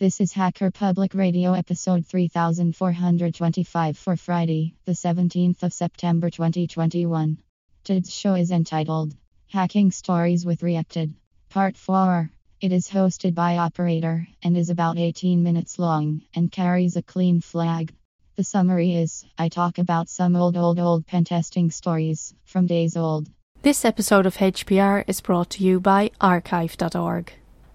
This is Hacker Public Radio episode 3425 for Friday, the 17th of September 2021. Today's show is entitled Hacking Stories with Reacted, Part 4. It is hosted by Operator and is about 18 minutes long and carries a clean flag. The summary is I talk about some old, old, old pen testing stories from days old. This episode of HPR is brought to you by archive.org.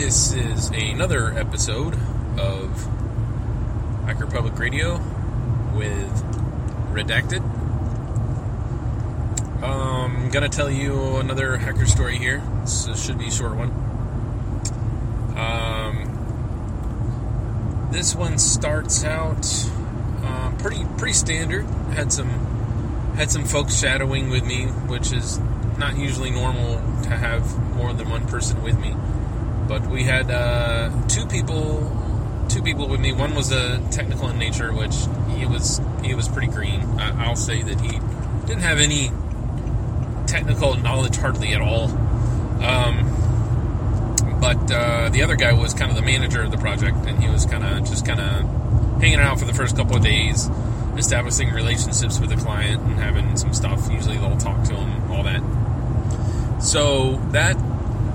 This is another episode of Hacker Public Radio with Redacted. I'm gonna tell you another hacker story here. This should be a short one. Um, this one starts out uh, pretty pretty standard. Had some had some folks shadowing with me, which is not usually normal to have more than one person with me but we had uh, two people two people with me. One was a technical in nature which he was he was pretty green. I, will say that he didn't have any technical knowledge hardly at all. Um, but uh, the other guy was kind of the manager of the project and he was kind of just kind of hanging out for the first couple of days establishing relationships with the client and having some stuff usually they'll talk to him all that. So that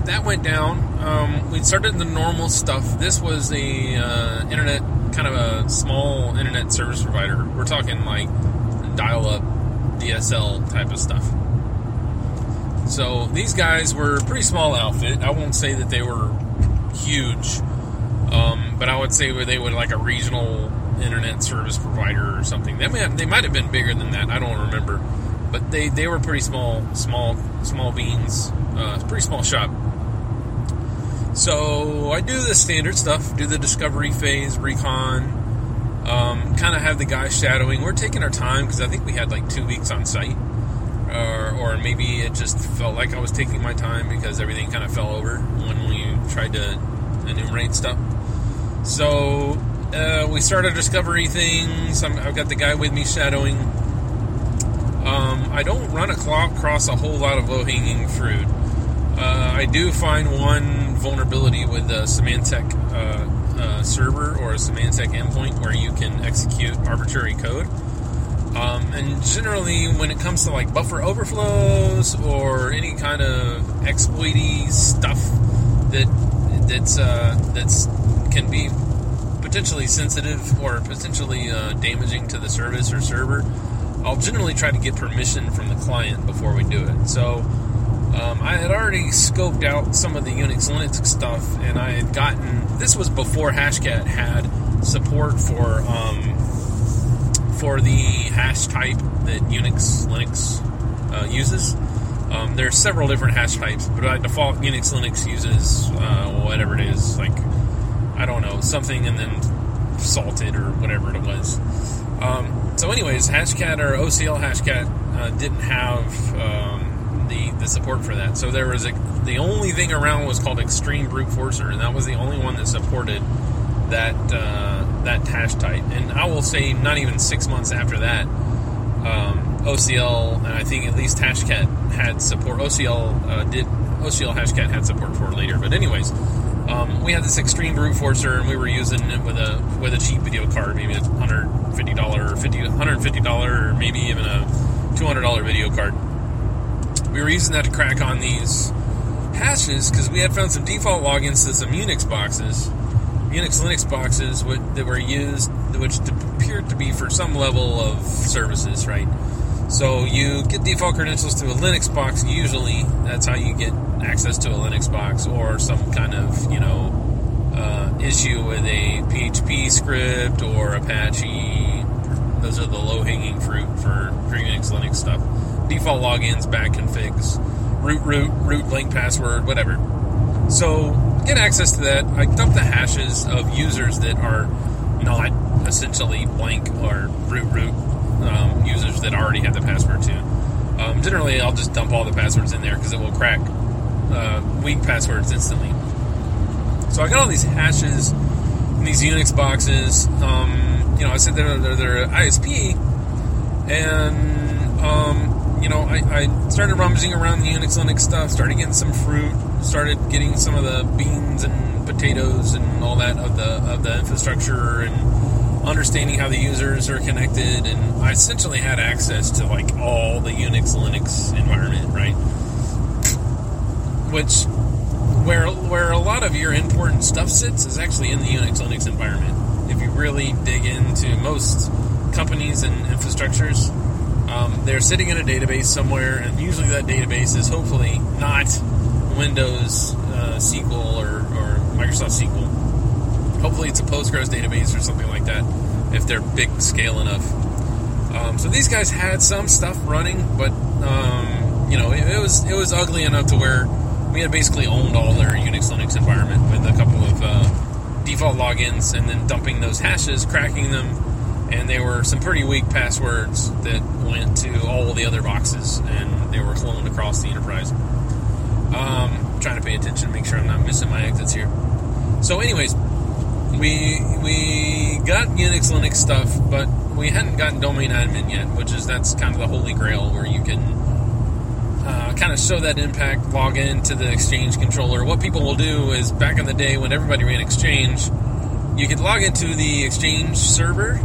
that went down. Um, we started the normal stuff. This was a uh, internet, kind of a small internet service provider. We're talking like dial-up DSL type of stuff. So these guys were pretty small outfit. I won't say that they were huge, um, but I would say they were like a regional internet service provider or something. They might they might have been bigger than that. I don't remember, but they they were pretty small, small, small beans. Uh, pretty small shop. So I do the standard stuff, do the discovery phase, recon, um, kind of have the guy shadowing. We're taking our time because I think we had like two weeks on site, or, or maybe it just felt like I was taking my time because everything kind of fell over when we tried to enumerate stuff. So uh, we started discovery things. i have got the guy with me shadowing. Um, I don't run a clock across a whole lot of low hanging fruit. Uh, I do find one vulnerability with a Symantec uh, uh, server or a Symantec endpoint where you can execute arbitrary code. Um, and generally, when it comes to like buffer overflows or any kind of exploity stuff that that's uh, that's can be potentially sensitive or potentially uh, damaging to the service or server, I'll generally try to get permission from the client before we do it. So um, I had already scoped out some of the Unix Linux stuff, and I had gotten this was before Hashcat had support for um, for the hash type that Unix Linux uh, uses. Um, there are several different hash types, but by default, Unix Linux uses uh, whatever it is, like I don't know something, and then salted or whatever it was. Um, so, anyways, Hashcat or OCL Hashcat uh, didn't have um, the, the support for that. So there was a, the only thing around was called Extreme Brute Forcer, and that was the only one that supported that uh, that hash type. And I will say, not even six months after that, um, OCL and I think at least Hashcat had support. OCL uh, did OCL Hashcat had support for later, but anyways. Um, we had this extreme brute forcer, and we were using it with a with a cheap video card, maybe a hundred fifty dollar or fifty hundred fifty dollar, or maybe even a two hundred dollar video card we were using that to crack on these hashes because we had found some default logins to some Unix boxes, Unix Linux boxes that were used, which appeared to be for some level of services, right? So you get default credentials to a Linux box. Usually, that's how you get access to a Linux box or some kind of you know uh, issue with a PHP script or Apache. Those are the low hanging fruit for, for Unix Linux stuff. Default logins, bad configs, root root root blank password, whatever. So get access to that. I dump the hashes of users that are not essentially blank or root root um, users that already have the password too. Um, generally, I'll just dump all the passwords in there because it will crack uh, weak passwords instantly. So I got all these hashes in these Unix boxes. Um, you know, I said they're, they're, they're ISP, and um, you know, I, I, started rummaging around the Unix Linux stuff. Started getting some fruit. Started getting some of the beans and potatoes and all that of the of the infrastructure and understanding how the users are connected. And I essentially had access to like all the Unix Linux environment, right? Which where where a lot of your important stuff sits is actually in the Unix Linux environment. If you really dig into most companies and infrastructures, um, they're sitting in a database somewhere, and usually that database is hopefully not Windows uh, SQL or, or Microsoft SQL. Hopefully, it's a Postgres database or something like that if they're big scale enough. Um, so these guys had some stuff running, but um, you know it, it was it was ugly enough to where we had basically owned all their Unix Linux environment with a couple of uh, default logins and then dumping those hashes, cracking them, and they were some pretty weak passwords that went to all the other boxes and they were cloned across the enterprise. Um, trying to pay attention, to make sure I'm not missing my exits here. So, anyways, we we got Unix Linux stuff, but we hadn't gotten domain admin yet, which is that's kind of the holy grail where you can uh, kind of show that impact, log into the Exchange controller. What people will do is back in the day when everybody ran Exchange, you could log into the Exchange server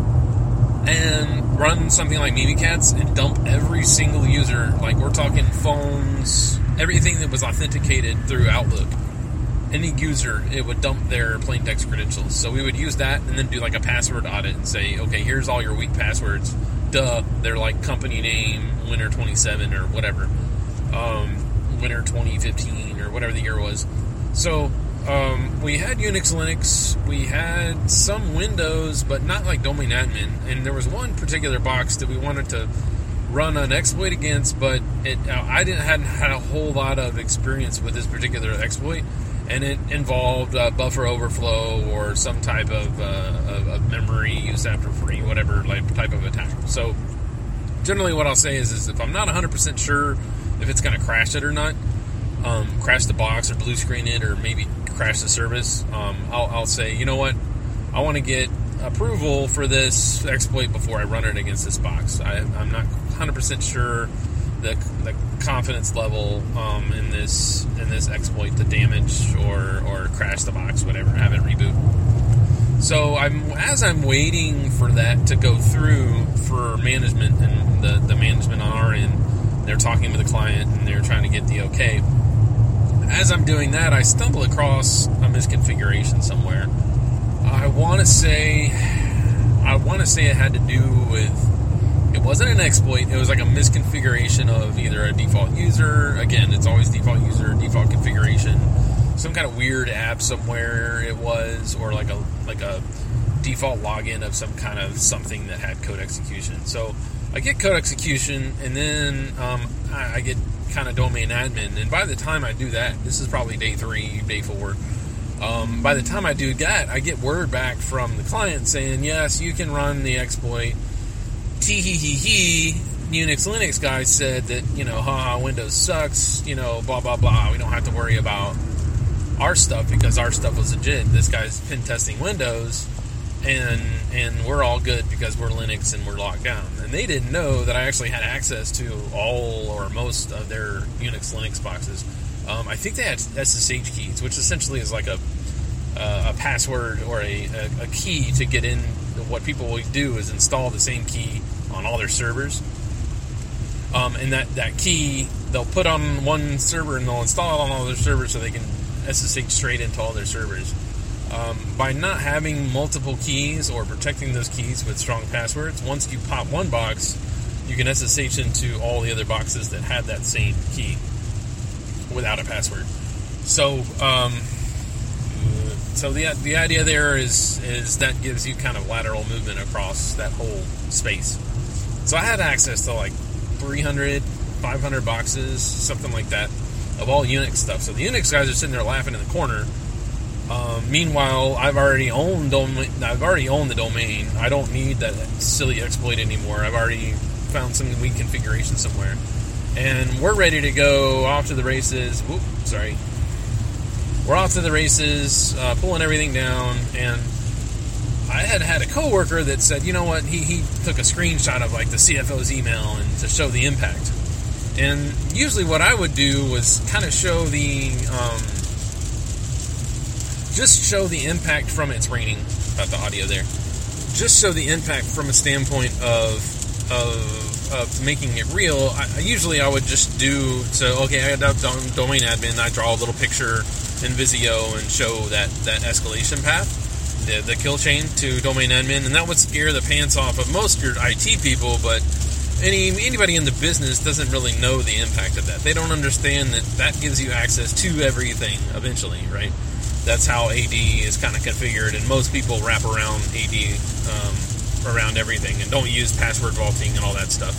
and run something like Mimikatz and dump every single user. Like we're talking phones, everything that was authenticated through Outlook. Any user, it would dump their plain text credentials. So we would use that and then do like a password audit and say, okay, here's all your weak passwords. Duh, they're like company name, winter 27 or whatever um, winter 2015 or whatever the year was. So um, we had Unix Linux, we had some Windows, but not like domain admin. And there was one particular box that we wanted to run an exploit against, but it uh, I didn't hadn't had a whole lot of experience with this particular exploit, and it involved uh, buffer overflow or some type of, uh, of, of memory use after free, whatever like type of attack. So generally, what I'll say is, is if I'm not 100% sure if it's going to crash it or not, um, crash the box or blue screen it or maybe crash the service, um, I'll, I'll say, you know what, I want to get approval for this exploit before I run it against this box. I, am not 100% sure the, the confidence level um, in this in this exploit to damage or, or crash the box, whatever, have it reboot. So I'm as I'm waiting for that to go through for management and the, the management on our end, they're talking with the client and they're trying to get the okay. As I'm doing that, I stumble across a misconfiguration somewhere. I want to say, I want to say it had to do with, it wasn't an exploit. It was like a misconfiguration of either a default user. Again, it's always default user, default configuration. Some kind of weird app somewhere it was, or like a like a default login of some kind of something that had code execution. So I get code execution, and then um, I, I, get kind of domain admin. And by the time I do that, this is probably day three, day four. Um, by the time I do that, I get word back from the client saying, "Yes, you can run the exploit." Tee hee hee hee. Unix Linux guys said that you know, haha, Windows sucks. You know, blah blah blah. We don't have to worry about our stuff because our stuff was legit. This guy's pin testing Windows and and we're all good because we're Linux and we're locked down. And they didn't know that I actually had access to all or most of their Unix Linux boxes. Um, I think they had SSH keys, which essentially is like a uh, a password or a, a, a, key to get in. What people will do is install the same key on all their servers. Um, and that, that key they'll put on one server and they'll install it on all their servers so they can SSH straight into all their servers. Um, by not having multiple keys or protecting those keys with strong passwords, once you pop one box, you can SSH into all the other boxes that had that same key without a password. So, um, so the the idea there is is that gives you kind of lateral movement across that whole space. So I had access to like 300, 500 boxes, something like that, of all Unix stuff. So the Unix guys are sitting there laughing in the corner. Um, meanwhile, I've already owned domain, I've already owned the domain. I don't need that silly exploit anymore. I've already found some weak configuration somewhere, and we're ready to go off to the races. Whoop, sorry, we're off to the races, uh, pulling everything down, and I had had a coworker that said, you know what, he, he took a screenshot of like the CFO's email and to show the impact. And usually what I would do was kind of show the, um, just show the impact from it's raining about the audio there. Just show the impact from a standpoint of, of, of making it real. I, usually I would just do, so okay, I got domain admin, I draw a little picture in Visio and show that, that escalation path, the, the kill chain to domain admin, and that would scare the pants off of most your IT people, but any anybody in the business doesn't really know the impact of that. They don't understand that that gives you access to everything eventually, right? That's how AD is kind of configured, and most people wrap around AD um, around everything and don't use password vaulting and all that stuff.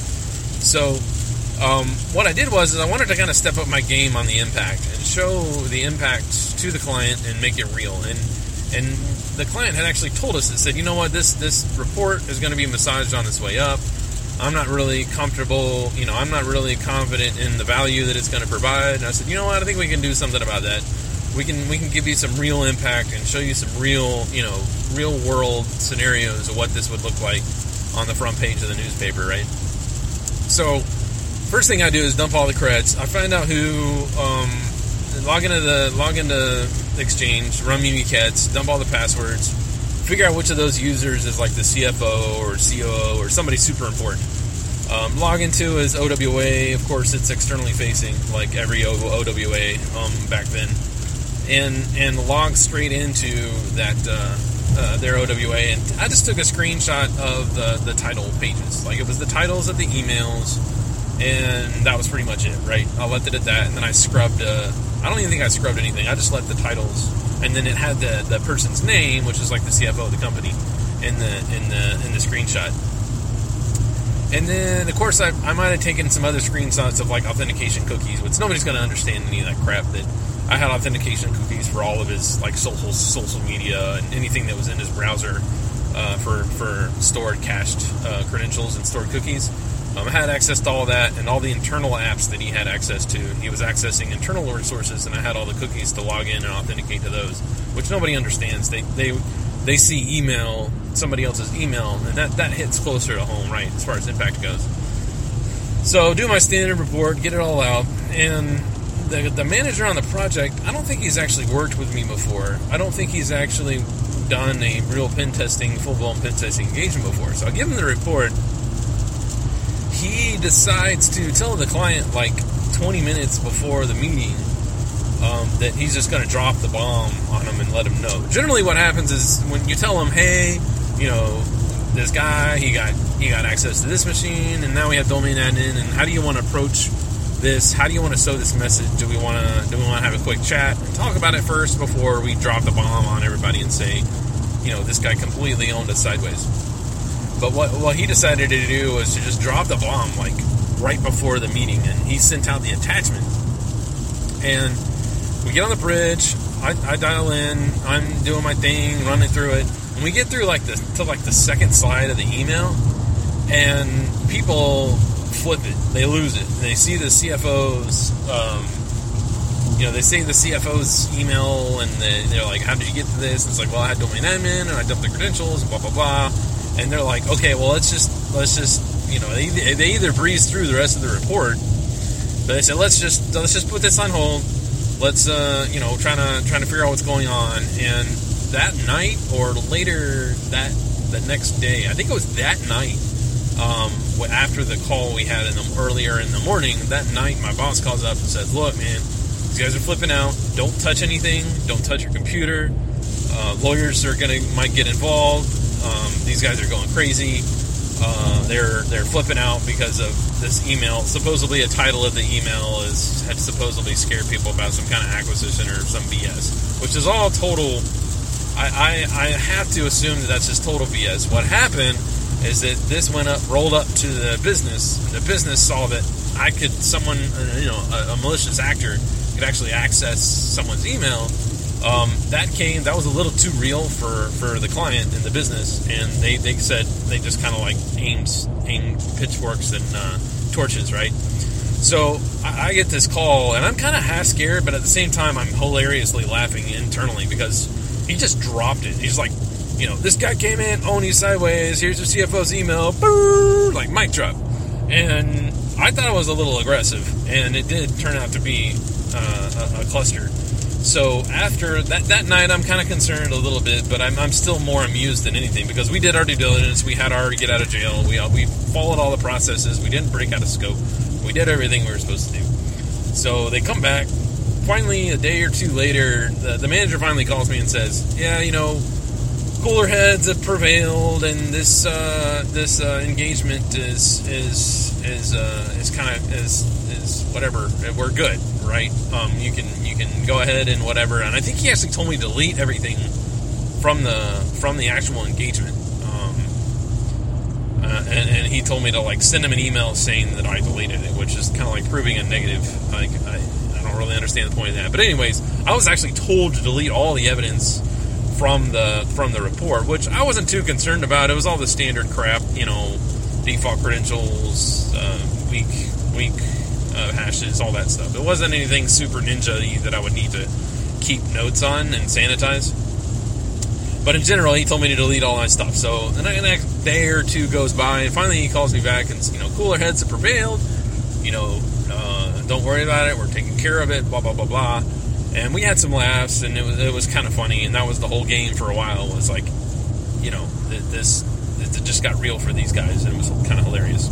So um, what I did was is I wanted to kind of step up my game on the impact and show the impact to the client and make it real. And and the client had actually told us that said, you know what, this this report is going to be massaged on its way up. I'm not really comfortable, you know, I'm not really confident in the value that it's going to provide. And I said, you know what, I think we can do something about that. We can we can give you some real impact and show you some real, you know, real world scenarios of what this would look like on the front page of the newspaper, right? So first thing I do is dump all the creds. I find out who um, log into the log into Exchange, run Mimikatz, dump all the passwords, figure out which of those users is like the CFO or COO or somebody super important. Um, log into is OWA. Of course, it's externally facing, like every OWA um, back then, and and log straight into that uh, uh, their OWA. And I just took a screenshot of the the title pages, like it was the titles of the emails and that was pretty much it, right? I left it at that, and then I scrubbed. Uh, I don't even think I scrubbed anything. I just left the titles, and then it had the, the person's name, which is like the CFO of the company, in the in the in the screenshot. And then, of course, I, I might have taken some other screenshots of like authentication cookies, which nobody's going to understand any of that crap. That I had authentication cookies for all of his like social social media and anything that was in his browser uh, for for stored cached uh, credentials and stored cookies. Um, I had access to all that and all the internal apps that he had access to. He was accessing internal resources, and I had all the cookies to log in and authenticate to those, which nobody understands. They they they see email, somebody else's email, and that that hits closer to home, right, as far as impact goes. So do my standard report, get it all out, and the the manager on the project, I don't think he's actually worked with me before. I don't think he's actually done a real pen testing, full blown pen testing engagement before. So I give him the report he decides to tell the client like 20 minutes before the meeting um, that he's just going to drop the bomb on him and let him know. Generally, what happens is when you tell him, "Hey, you know, this guy he got he got access to this machine, and now we have domain admin, and how do you want to approach this? How do you want to sow this message? Do we want to do we want to have a quick chat and talk about it first before we drop the bomb on everybody and say, you know, this guy completely owned us sideways." But what, what he decided to do was to just drop the bomb like right before the meeting, and he sent out the attachment. And we get on the bridge. I, I dial in. I'm doing my thing, running through it. And we get through like the to like the second slide of the email, and people flip it. They lose it. They see the CFO's. Um, you know, they see the CFO's email and they, are like, "How did you get to this?" And it's like, "Well, I had domain admin and I dumped the credentials and blah blah blah." and they're like, okay, well, let's just let's just you know they, they either breeze through the rest of the report, but they said let's just let's just put this on hold. Let's uh, you know trying to trying to figure out what's going on. And that night or later that the next day, I think it was that night. Um, after the call we had in the earlier in the morning, that night my boss calls up and says, "Look, man, these guys are flipping out. Don't touch anything. Don't touch your computer. Uh, lawyers are gonna might get involved. Um, these guys are going crazy. Uh, they're they're flipping out because of this email. Supposedly, a title of the email is had supposedly scared people about some kind of acquisition or some BS, which is all total. I, I, I have to assume that that's just total BS. What happened is that this went up, rolled up to the business. The business saw that I could, someone, uh, you know, a, a malicious actor could actually access someone's email. Um, that came, that was a little too real for, for the client and the business, and they, they said they just kind of like aimed, aimed pitchforks and uh, torches, right? So I, I get this call, and I'm kind of half scared, but at the same time, I'm hilariously laughing internally because he just dropped it. He's like, you know, this guy came in, you sideways. Here's your CFO's email, like mic drop. And I thought it was a little aggressive, and it did turn out to be uh, a, a, cluster. So after that, that night, I'm kind of concerned a little bit, but I'm, I'm, still more amused than anything because we did our due diligence. We had our get out of jail. We uh, we followed all the processes. We didn't break out of scope. We did everything we were supposed to do. So they come back. Finally, a day or two later, the, the manager finally calls me and says, "Yeah, you know, cooler heads have prevailed, and this uh, this uh, engagement is is is uh, is kind of is is whatever. We're good, right? Um, you can you can go ahead and whatever. And I think he actually told me to delete everything from the from the actual engagement. Um, uh, and, and, he told me to like send him an email saying that I deleted it, which is kind of like proving a negative. Like I, I don't really understand the point of that. But anyways, I was actually told to delete all the evidence from the from the report, which I wasn't too concerned about. It was all the standard crap, you know, default credentials, uh, weak weak uh, hashes, all that stuff. It wasn't anything super ninja that I would need to keep notes on and sanitize. But in general, he told me to delete all my stuff. So the next day or two goes by, and finally he calls me back and you know, cooler heads have prevailed. You know, uh, don't worry about it. We're taking care of it. Blah blah blah blah and we had some laughs, and it was it was kind of funny, and that was the whole game for a while. Was like, you know, this it just got real for these guys, and it was kind of hilarious.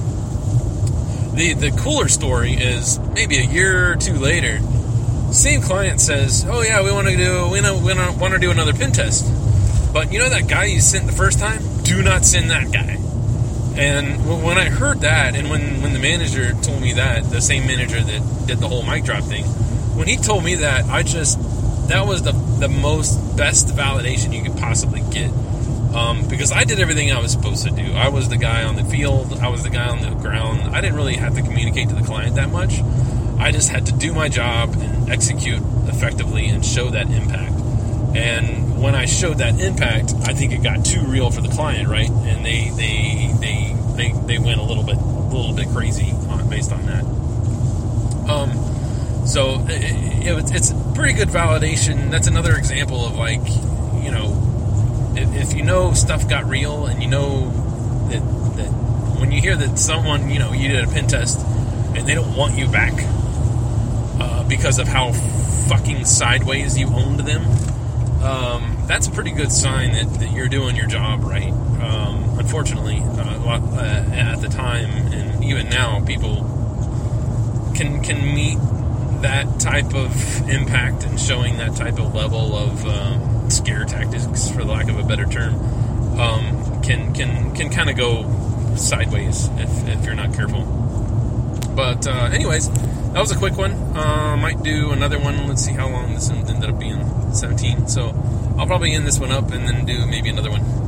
The the cooler story is maybe a year or two later, same client says, "Oh yeah, we want to do we want to do another pin test." But you know that guy you sent the first time? Do not send that guy. And when I heard that, and when, when the manager told me that, the same manager that did the whole mic drop thing, when he told me that, I just that was the the most best validation you could possibly get. Um, because I did everything I was supposed to do. I was the guy on the field. I was the guy on the ground. I didn't really have to communicate to the client that much. I just had to do my job and execute effectively and show that impact. And when I showed that impact, I think it got too real for the client, right? And they they they they, they went a little bit a little bit crazy on, based on that. Um, so it, it, it's pretty good validation. That's another example of like, you know, if, if, you know stuff got real and you know that, that when you hear that someone, you know, you did a pin test and they don't want you back uh, because of how fucking sideways you owned them, um, that's a pretty good sign that, that you're doing your job right. Um, unfortunately, uh, uh, at the time and even now, people can can meet that type of impact and showing that type of level of um, scare tactics, for lack of a better term, um, can can can kind of go sideways if, if you're not careful. But uh, anyways, that was a quick one. Uh, might do another one. Let's see how long this ended up being. 17. So I'll probably end this one up and then do maybe another one.